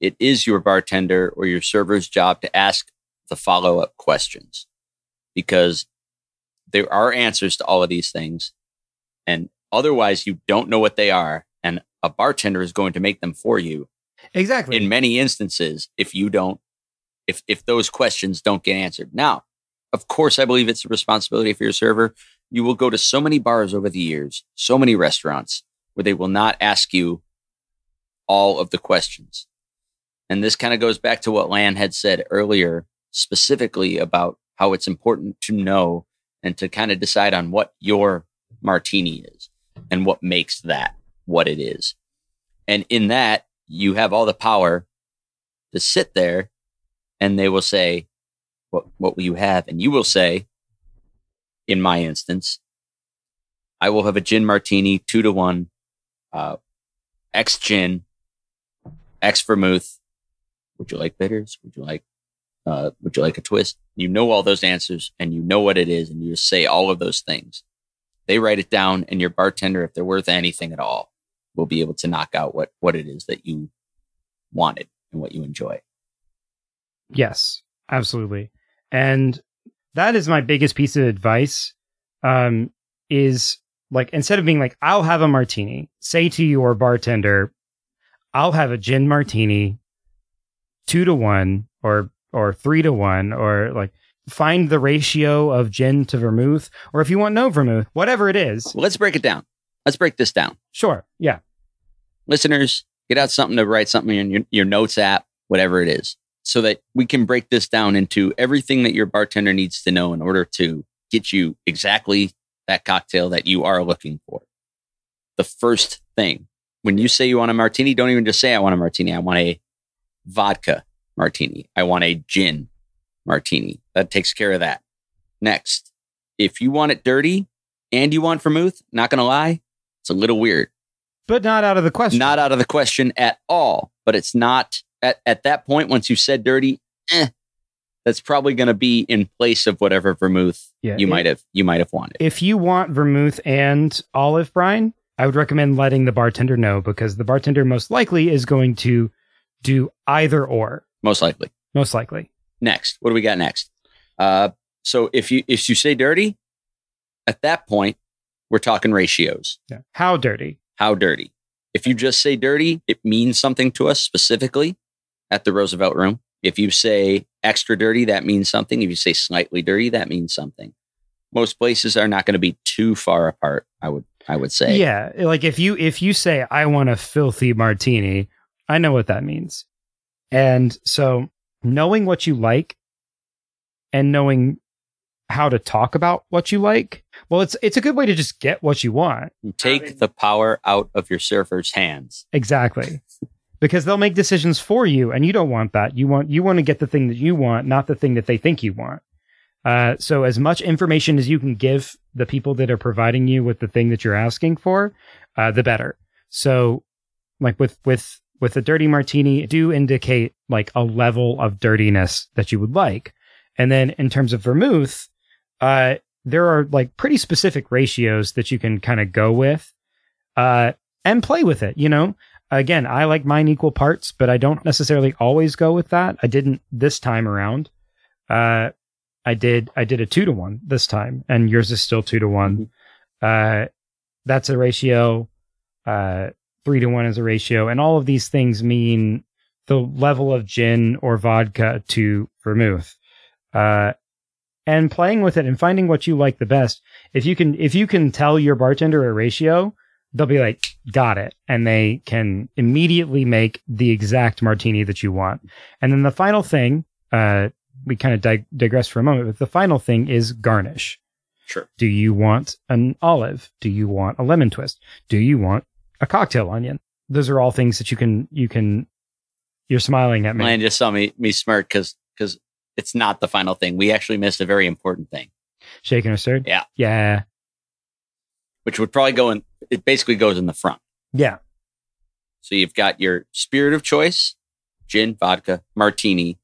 it is your bartender or your server's job to ask the follow up questions because there are answers to all of these things. And otherwise, you don't know what they are. And a bartender is going to make them for you Exactly. in many instances if you don't, if, if those questions don't get answered. Now, of course, I believe it's a responsibility for your server. You will go to so many bars over the years, so many restaurants where they will not ask you all of the questions. And this kind of goes back to what Lan had said earlier, specifically about how it's important to know and to kind of decide on what your martini is and what makes that what it is. And in that, you have all the power to sit there and they will say, what, what will you have? And you will say, in my instance, I will have a gin martini, two to one, uh, X gin, X vermouth. Would you like bitters? Would you like, uh, would you like a twist? You know all those answers and you know what it is and you just say all of those things. They write it down and your bartender, if they're worth anything at all, will be able to knock out what, what it is that you wanted and what you enjoy. Yes, absolutely. And that is my biggest piece of advice. Um, is like instead of being like, I'll have a martini, say to your bartender, I'll have a gin martini, two to one or or three to one, or like find the ratio of gin to vermouth, or if you want no vermouth, whatever it is. Well, let's break it down. Let's break this down. Sure. Yeah. listeners, get out something to write something in your, your notes app, whatever it is, so that we can break this down into everything that your bartender needs to know in order to get you exactly that cocktail that you are looking for. The first thing, when you say you want a martini, don't even just say, I want a martini. I want a vodka martini. I want a gin martini. That takes care of that. Next, if you want it dirty and you want vermouth, not going to lie, it's a little weird But not out of the question. not out of the question at all. But it's not at, at that point, once you said dirty, eh, that's probably going to be in place of whatever vermouth yeah, you might have you might have wanted. if you want vermouth and olive brine, I would recommend letting the bartender know because the bartender most likely is going to do either or. Most likely. Most likely. Next, what do we got next? Uh, so if you if you say dirty, at that point, we're talking ratios. Yeah. How dirty? How dirty? If you just say dirty, it means something to us specifically at the Roosevelt Room. If you say extra dirty, that means something. If you say slightly dirty, that means something. Most places are not going to be too far apart. I would I would say. Yeah, like if you if you say I want a filthy martini, I know what that means. And so knowing what you like and knowing how to talk about what you like, well it's it's a good way to just get what you want. You take the power out of your surfer's hands. Exactly. Because they'll make decisions for you and you don't want that. You want you want to get the thing that you want, not the thing that they think you want. Uh, so as much information as you can give the people that are providing you with the thing that you're asking for, uh, the better. So like with with with a dirty martini, do indicate like a level of dirtiness that you would like. And then in terms of vermouth, uh, there are like pretty specific ratios that you can kind of go with, uh, and play with it. You know, again, I like mine equal parts, but I don't necessarily always go with that. I didn't this time around. Uh, I did I did a two to one this time, and yours is still two to one. uh, that's a ratio. Uh, three to one is a ratio, and all of these things mean the level of gin or vodka to vermouth. Uh, and playing with it and finding what you like the best. If you can, if you can tell your bartender a ratio, they'll be like, got it. And they can immediately make the exact martini that you want. And then the final thing, uh, we kind of dig- digress for a moment, but the final thing is garnish. Sure. Do you want an olive? Do you want a lemon twist? Do you want a cocktail onion? Those are all things that you can, you can, you're smiling at me. Ryan just saw me me smirk because because it's not the final thing. We actually missed a very important thing, Shaken or stirred? Yeah. Yeah. which would probably go in. It basically goes in the front. Yeah. So you've got your spirit of choice, gin, vodka, martini,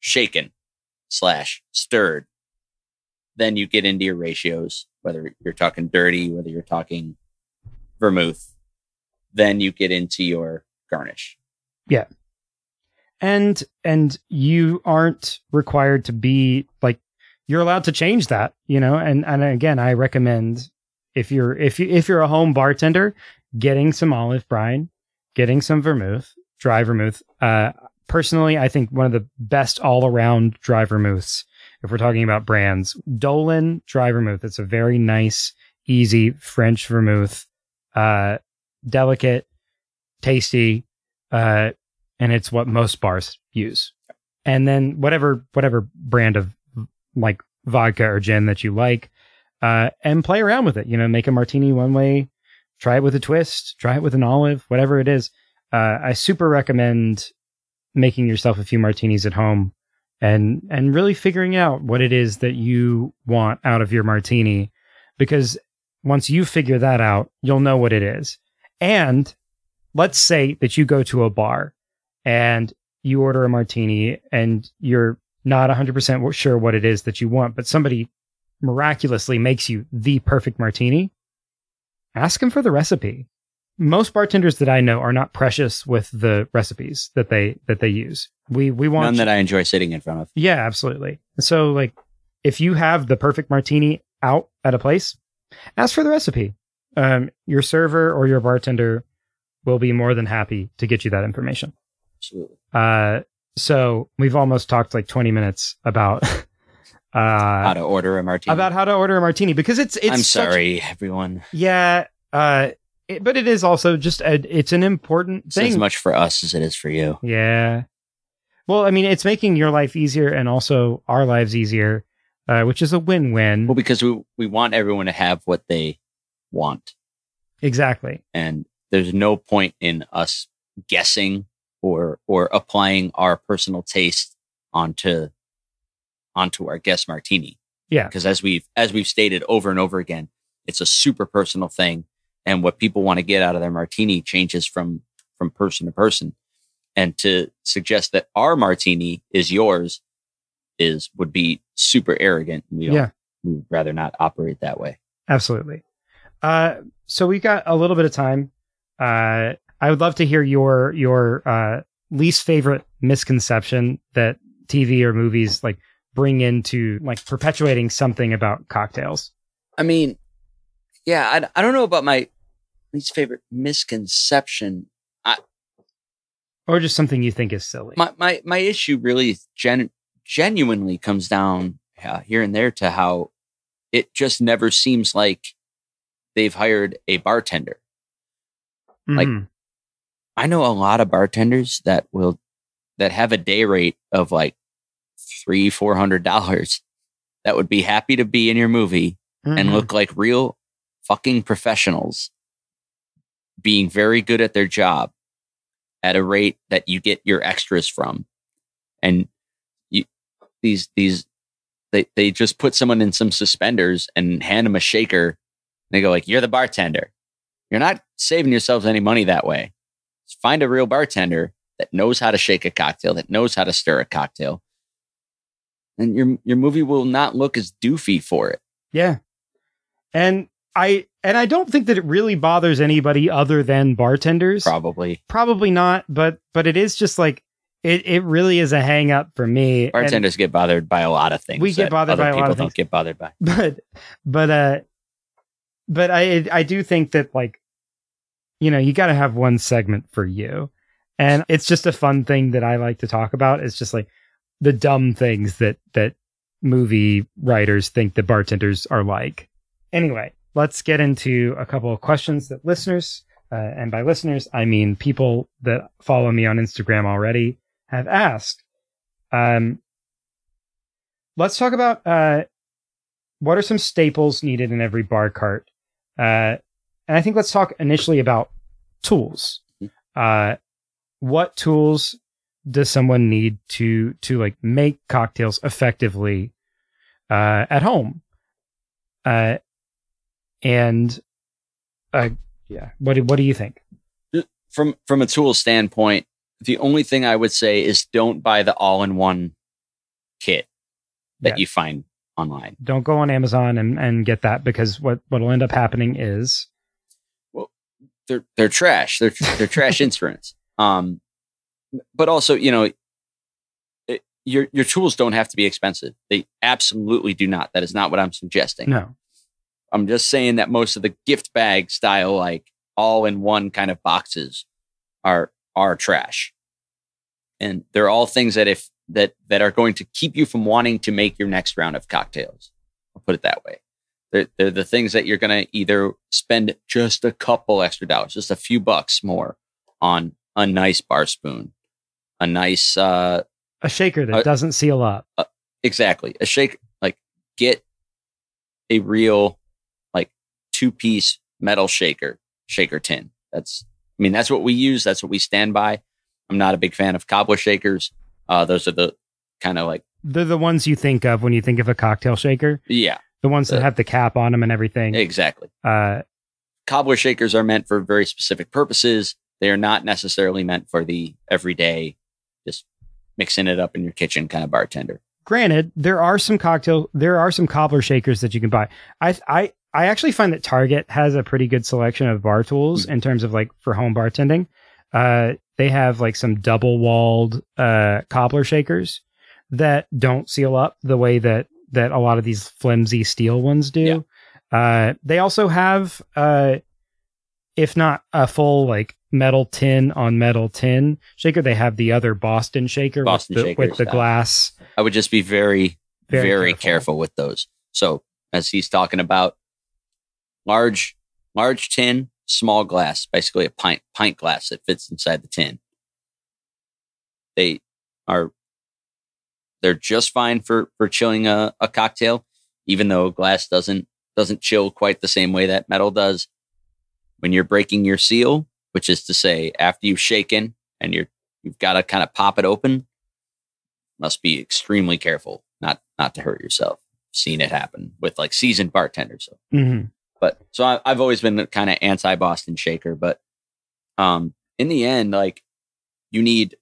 shaken slash stirred. Then you get into your ratios, whether you're talking dirty, whether you're talking vermouth. Then you get into your garnish. Yeah. And and you aren't required to be like you're allowed to change that you know and and again i recommend if you're if you if you're a home bartender getting some olive brine getting some vermouth dry vermouth uh personally i think one of the best all around dry vermouths if we're talking about brands Dolin dry vermouth it's a very nice easy french vermouth uh delicate tasty uh and it's what most bars use. And then whatever whatever brand of like vodka or gin that you like, uh, and play around with it. You know, make a martini one way, try it with a twist, try it with an olive, whatever it is. Uh, I super recommend making yourself a few martinis at home and and really figuring out what it is that you want out of your martini because once you figure that out, you'll know what it is. And let's say that you go to a bar and you order a martini and you're not 100% sure what it is that you want, but somebody miraculously makes you the perfect martini, ask him for the recipe. Most bartenders that I know are not precious with the recipes that they that they use. We we want None that I enjoy sitting in front of. yeah, absolutely. So like if you have the perfect martini out at a place, ask for the recipe. Um, your server or your bartender will be more than happy to get you that information. Absolutely. Uh, so we've almost talked like 20 minutes about How uh to order a martini. about how to order a martini because it's it's I'm such- sorry, everyone. yeah, uh it, but it is also just a, it's an important It's thing. as much for us as it is for you. Yeah. Well, I mean, it's making your life easier and also our lives easier, uh, which is a win-win. Well, because we we want everyone to have what they want, exactly. and there's no point in us guessing or or applying our personal taste onto onto our guest martini. Yeah. Because as we've as we've stated over and over again, it's a super personal thing, and what people want to get out of their martini changes from from person to person. And to suggest that our martini is yours is would be super arrogant. We don't- Yeah. we would rather not operate that way. Absolutely. Uh, so we got a little bit of time. Uh, I would love to hear your your uh, least favorite misconception that TV or movies like bring into like perpetuating something about cocktails. I mean, yeah, I, I don't know about my least favorite misconception. Or just something you think is silly. My my my issue really gen- genuinely comes down uh, here and there to how it just never seems like they've hired a bartender. like- Mhm. I know a lot of bartenders that will that have a day rate of like three four hundred dollars that would be happy to be in your movie and Mhm. look like real fucking professionals being very good at their job at a rate that you get your extras from. And you these these they they just put someone in some suspenders and hand them a shaker. And they go like you're the bartender. You're not saving yourselves any money that way. Just find a real bartender that knows how to shake a cocktail that knows how to stir a cocktail and your your movie will not look as doofy for it Yeah. And I and I don't think that it really bothers anybody other than bartenders. probably Probably not, but but it is just like it it really is a hang up for me. And- Bartenders get bothered by a lot of things. We get bothered other by a lot people of don't things. get bothered by. but but uh but I I do think that like you know you got to have one segment for you, and it's just a fun thing that I like to talk about. It's just like the dumb things that that movie writers think the bartenders are like. Anyway, let's get into a couple of questions that listeners, uh, and by listeners I mean people that follow me on Instagram already, have asked. Um, let's talk about uh, what are some staples needed in every bar cart, uh, and I think let's talk initially about tools. Uh, what tools does someone need to to like make cocktails effectively uh, at home? Uh, and uh, yeah, what do, what do you think? From from a tool standpoint, the only thing I would say is don't buy the all-in-one kit that Yeah. you find online. Don't go on Amazon and, and get that because what what'll end up happening is well, They're they're trash. They're they're trash instruments. Um, but also, you know, it, your your tools don't have to be expensive. They absolutely do not. That is not what I'm suggesting. no, I'm just saying that most of the gift bag style, like all in one kind of boxes, are are trash, and they're all things that if that that are going to keep you from wanting to make your next round of cocktails. I'll put it that way. They're, they're the things that you're going to either spend just a couple extra dollars, just a few bucks more on a nice bar spoon, a nice uh, a shaker that Uh, doesn't seal up. exactly a shake like get a real like two piece metal shaker shaker tin that's i mean that's what we use that's what we stand by i'm not a big fan of cobbler shakers uh those are the kind of like They're the ones you think of when you think of a cocktail shaker. yeah The ones that Uh, have the cap on them and everything. exactly Uh, cobbler shakers are meant for very specific purposes they are not necessarily meant for the everyday just mixing it up in your kitchen kind of bartender granted, there are some cocktail, there are some cobbler shakers that you can buy. I, I, I actually find that Target has a pretty good selection of bar tools in terms of like for home bartending. Uh, they have like some double walled uh, cobbler shakers that don't seal up the way that that a lot of these flimsy steel ones do. Uh, they also have, uh, if not a full like metal tin on metal tin shaker, they have the other Boston shaker Boston with the, with the glass. I would just be very, Very very, careful. careful. with those. So as he's talking about large, large tin, small glass, basically a pint pint glass that fits inside the tin. They are they're just fine for for chilling a, a cocktail, even though glass doesn't doesn't chill quite the same way that metal does. When you're breaking your seal, which is to say after you've shaken and you're you've got to kind of pop it open, must be extremely careful not not to hurt yourself. Seen it happen with like seasoned bartenders. So, hmm but so I, I've always been kind of anti Boston shaker, but um, in the end, like you need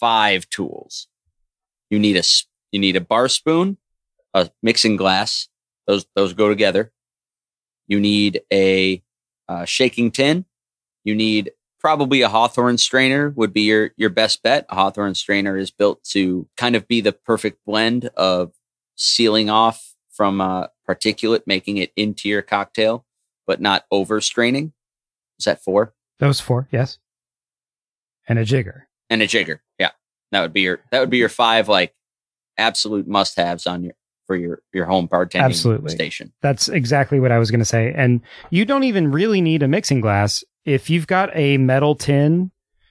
five tools. You need a you need a bar spoon, a mixing glass. Those those go together. You need a uh, shaking tin. You need probably a Hawthorne strainer would be your your best bet. A Hawthorne strainer is built to kind of be the perfect blend of sealing off from uh, particulate, making it into your cocktail, but not over straining. Is that four? That was four, yes. And a jigger. And a jigger. Yeah, that would be your that would be your five like absolute must haves on your for your your home bartending Absolutely. station. That's exactly what I was going to say. And you don't even really need a mixing glass if you've got a metal tin.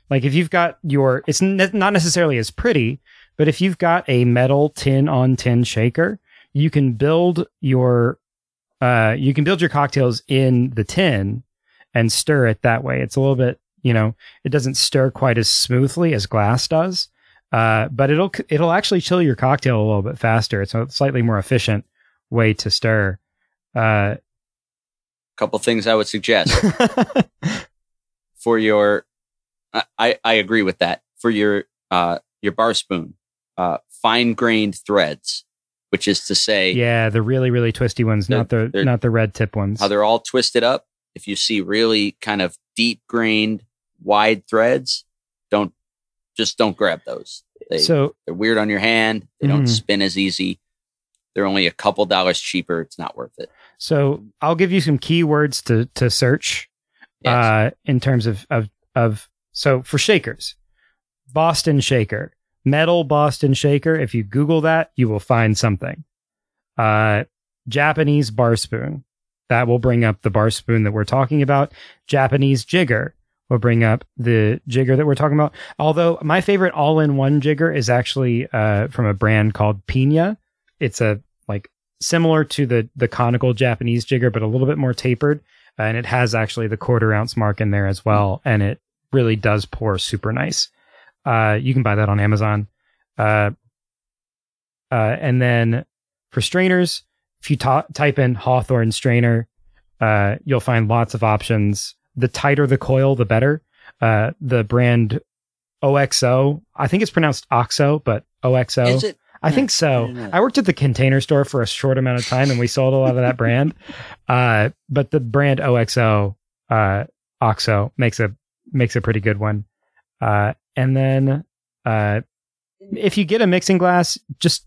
Like if you've got your, it's ne- not necessarily as pretty, but if you've got a metal tin on tin shaker, you can build your, uh, you can build your cocktails in the tin and stir it that way. It's a little bit, you know, it doesn't stir quite as smoothly as glass does. Uh, but it'll it'll actually chill your cocktail a little bit faster. It's a slightly more efficient way to stir. Uh, couple things I would suggest for your I- I, agree with that. For your uh your bar spoon, uh fine grained threads, which is to say yeah, the really really twisty ones, not the not the red tip ones. how they're all twisted up. If you see really kind of deep grained wide threads, don't just don't grab those. They so they're weird on your hand. They don't Mhm. spin as easy. They're only a couple dollars cheaper. It's not worth it. So I'll give you some keywords to to search Yes. uh, in terms of, of of so for shakers, Boston Shaker, metal Boston Shaker. If you Google that, you will find something. Uh, Japanese bar spoon. That will bring up the bar spoon that we're talking about. Japanese jigger will bring up the jigger that we're talking about. Although my favorite all-in-one jigger is actually uh, from a brand called Pina. It's a similar to the the conical Japanese jigger, but a little bit more tapered, uh, and it has actually the quarter ounce mark in there as well, and it really does pour super nice. Uh, you can buy that on Amazon. Uh, uh, and then for strainers, if you ta- type in Hawthorne strainer, uh, you'll find lots of options. The tighter the coil, the better. Uh, the brand OXO, I think it's pronounced OXO, but OXO. Is it? I think so. didn't. I worked at the container store for a short amount of time and we sold a lot of that brand. Uh, but the brand OXO, uh, OXO makes a, makes a pretty good one. Uh, and then, uh, if you get a mixing glass, just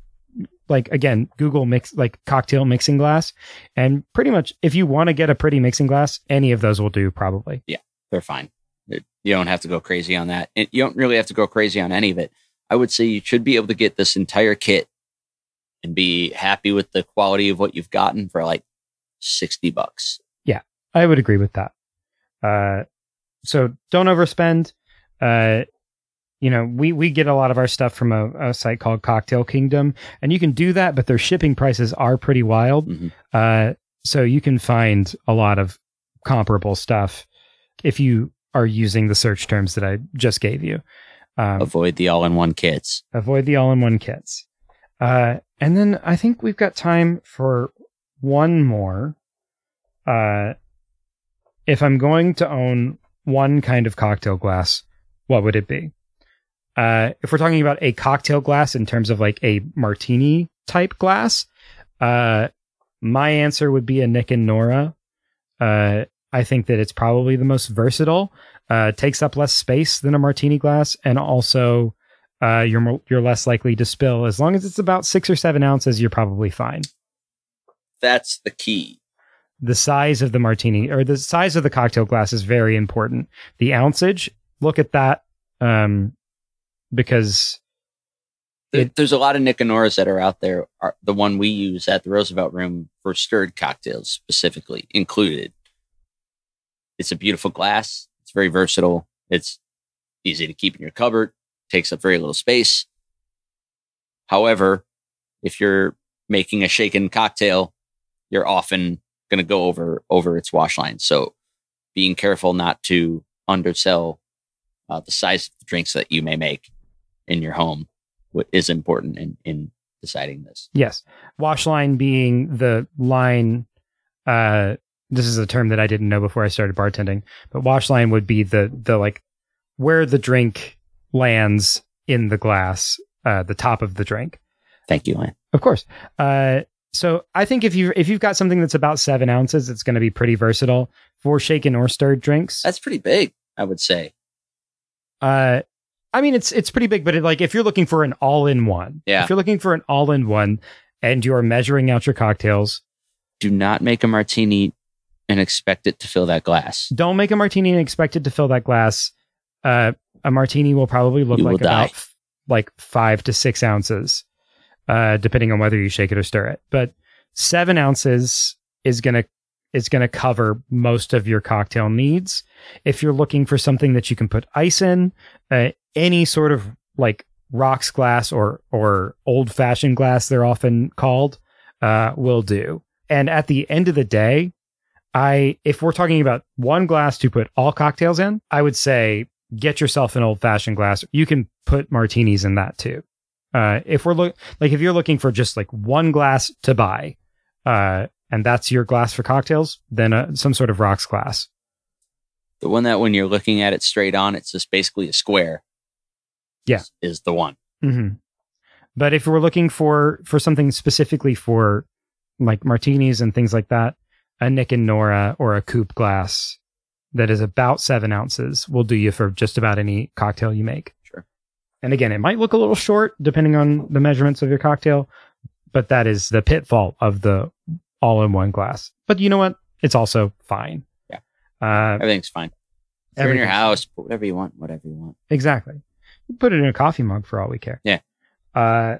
like again, Google mix, like cocktail mixing glass. And pretty much if you want to get a pretty mixing glass, any of those will do probably. Yeah, they're fine. You don't have to go crazy on that. You don't really have to go crazy on any of it. I would say you should be able to get this entire kit and be happy with the quality of what you've gotten for like 60 bucks. Yeah, I would agree with that. Uh, so don't overspend. Uh, you know, we we get a lot of our stuff from a, a site called Cocktail Kingdom, and you can do that, but their shipping prices are pretty wild. Mhm. Uh, so you can find a lot of comparable stuff if you are using the search terms that I just gave you. Um, Avoid the all in one kits. avoid the all-in-one kits. Uh, and then I think we've got time for one more. Uh, if I'm going to own one kind of cocktail glass, what would it be? Uh, if we're talking about a cocktail glass in terms of like a martini type glass, uh, my answer would be a Nick and Nora. Uh, I think that it's probably the most versatile. Uh, takes up less space than a martini glass, and also uh, you're more, you're less likely to spill. As long as it's about six or seven ounces, you're probably fine. That's the key. The size of the martini or the size of the cocktail glass is very important. The ounceage, look at that, um, because It- There's a lot of Nick and Noras that are out there. Are the one we use at the Roosevelt Room for stirred cocktails specifically included. It's a beautiful glass. Very versatile. It's easy to keep in your cupboard. Takes up very little space. However, if you're making a shaken cocktail, you're often going to go over over its wash line. So, being careful not to undersell uh, the size of the drinks that you may make in your home is important in in deciding this. Yes. Wash line being the line uh this is a term that I didn't know before I started bartending, but wash line would be the the like where the drink lands in the glass, uh the top of the drink. Thank you, Lynn. Of course. Uh so I think if you if you've got something that's about seven ounces, it's going to be pretty versatile for shaken or stirred drinks. That's pretty big, I would say. Uh, I mean, it's it's pretty big, but it, like if you're looking for an all-in-one, Yeah. if you're looking for an all-in-one, and you are measuring out your cocktails, Do not make a martini and expect it to fill that glass. don't make a martini and expect it to fill that glass. Uh, a martini will probably look You like about f- like five to six ounces, uh, depending on whether you shake it or stir it. But seven ounces is gonna is gonna cover most of your cocktail needs. If you're looking for something that you can put ice in, uh, any sort of like rocks glass or or old fashioned glass, they're often called, uh, will do. And at the end of the day, I if we're talking about one glass to put all cocktails in, I would say get yourself an old fashioned glass. You can put martinis in that too. Uh, if we're look like if you're looking for just like one glass to buy, uh, and that's your glass for cocktails, then uh, some sort of rocks glass. The one that when you're looking at it straight on, it's just basically a square. Yeah. is- is the one. hmm But if we're looking for for something specifically for like martinis and things like that, a Nick and Nora or a coupe glass that is about seven ounces will do you for just about any cocktail you make. Sure. And again, it might look a little short depending on the measurements of your cocktail, but that is the pitfall of the all in one glass. But you know what? It's also fine. Yeah. Uh, Everything's fine. If you're in your house, put whatever you want, whatever you want. Exactly. Put it in a coffee mug for all we care. Yeah. Uh,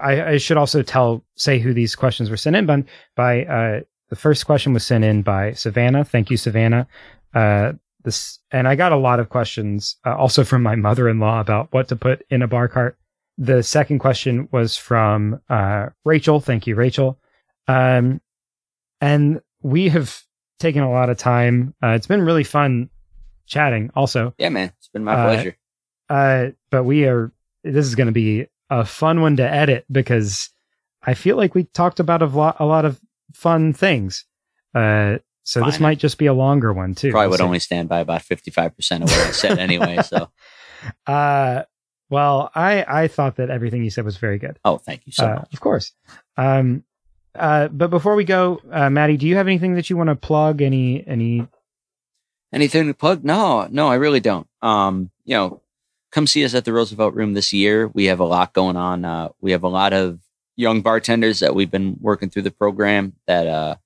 I, I should also tell say who these questions were sent in by. By uh, the first question was sent in by Savannah. Thank you, Savannah. Uh, this and I got a lot of questions uh, also from my mother-in-law about what to put in a bar cart. The second question was from uh, Rachel. Thank you, Rachel. Um, and we have taken a lot of time. Uh, it's been really fun chatting. Also, Yeah, man. It's been my Uh, pleasure. uh, but we are. This is going to be a fun one to edit because I feel like we talked about a lot, a lot of fun things. Uh, so this might just be a longer one too. Probably would see. only stand by about 55% of what I said anyway. So, Uh, well, I I thought that everything you said was very good. oh, thank you so uh, much. Of course. Um, uh, but before we go, uh, Maddie, do you have anything that you want to plug? Any any? Anything to plug? No, no, I really don't. Um, you know, come see us at the Roosevelt Room this year. We have a lot going on. Uh, we have a lot of young bartenders that we've been working through the program that uh,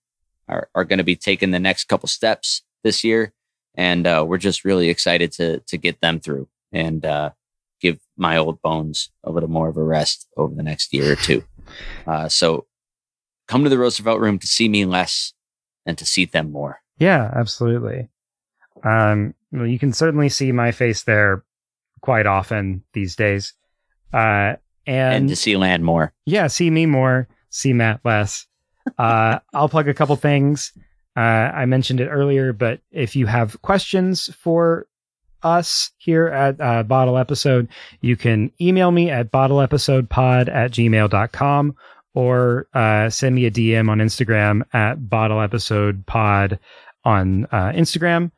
are are going to be taking the next couple steps this year, and uh, we're just really excited to to get them through and uh, give my old bones a little more of a rest over the next year or two. Uh, so, come to the Roosevelt Room to see me less and to see them more. Yeah, absolutely. Um, well, you can certainly see my face there quite often these days. Uh, and and to see land more. yeah, see me more, see Matt less. Uh, I'll plug a couple things. Uh, I mentioned it earlier, but if you have questions for us here at uh, Bottle Episode, you can email me at bottleepisodepod at gmail.com or uh, send me a DM on Instagram at bottleepisodepod on uh, Instagram.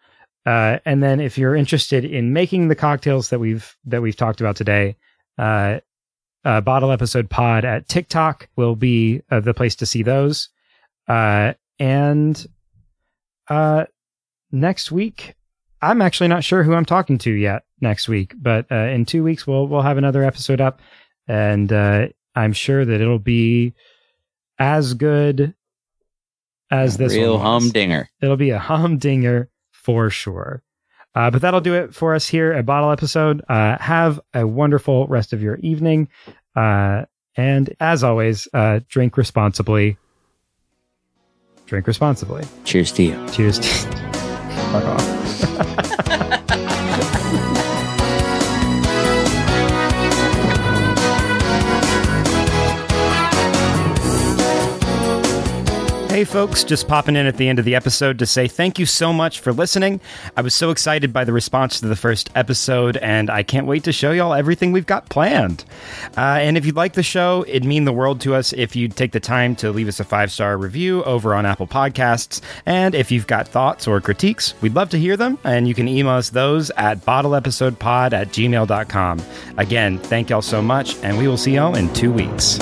Uh, and then if you're interested in making the cocktails that we've that we've talked about today, uh, bottle episode pod at TikTok will be uh, the place to see those. Uh, and uh, next week, I'm actually not sure who I'm talking to yet next week, but uh, in two weeks we'll we'll have another episode up, and uh, I'm sure that it'll be as good as this Real humdinger. it'll be a humdinger for sure. Uh, but that'll do it for us here at Bottle Episode. Uh, have a wonderful rest of your evening. Uh, and as always, uh, drink responsibly. Drink responsibly. Cheers to you. Cheers. Fuck off. Folks, just popping in at the end of the episode to say thank you so much for listening. I was so excited by the response to the first episode, and I can't wait to show y'all everything we've got planned. Uh, and if you'd like the show, it'd mean the world to us if you'd take the time to leave us a five star review over on Apple Podcasts. And if you've got thoughts or critiques, we'd love to hear them, and you can email us those at bottleepisodepod at gmail.com. Again, thank y'all so much, and we will see y'all in two weeks.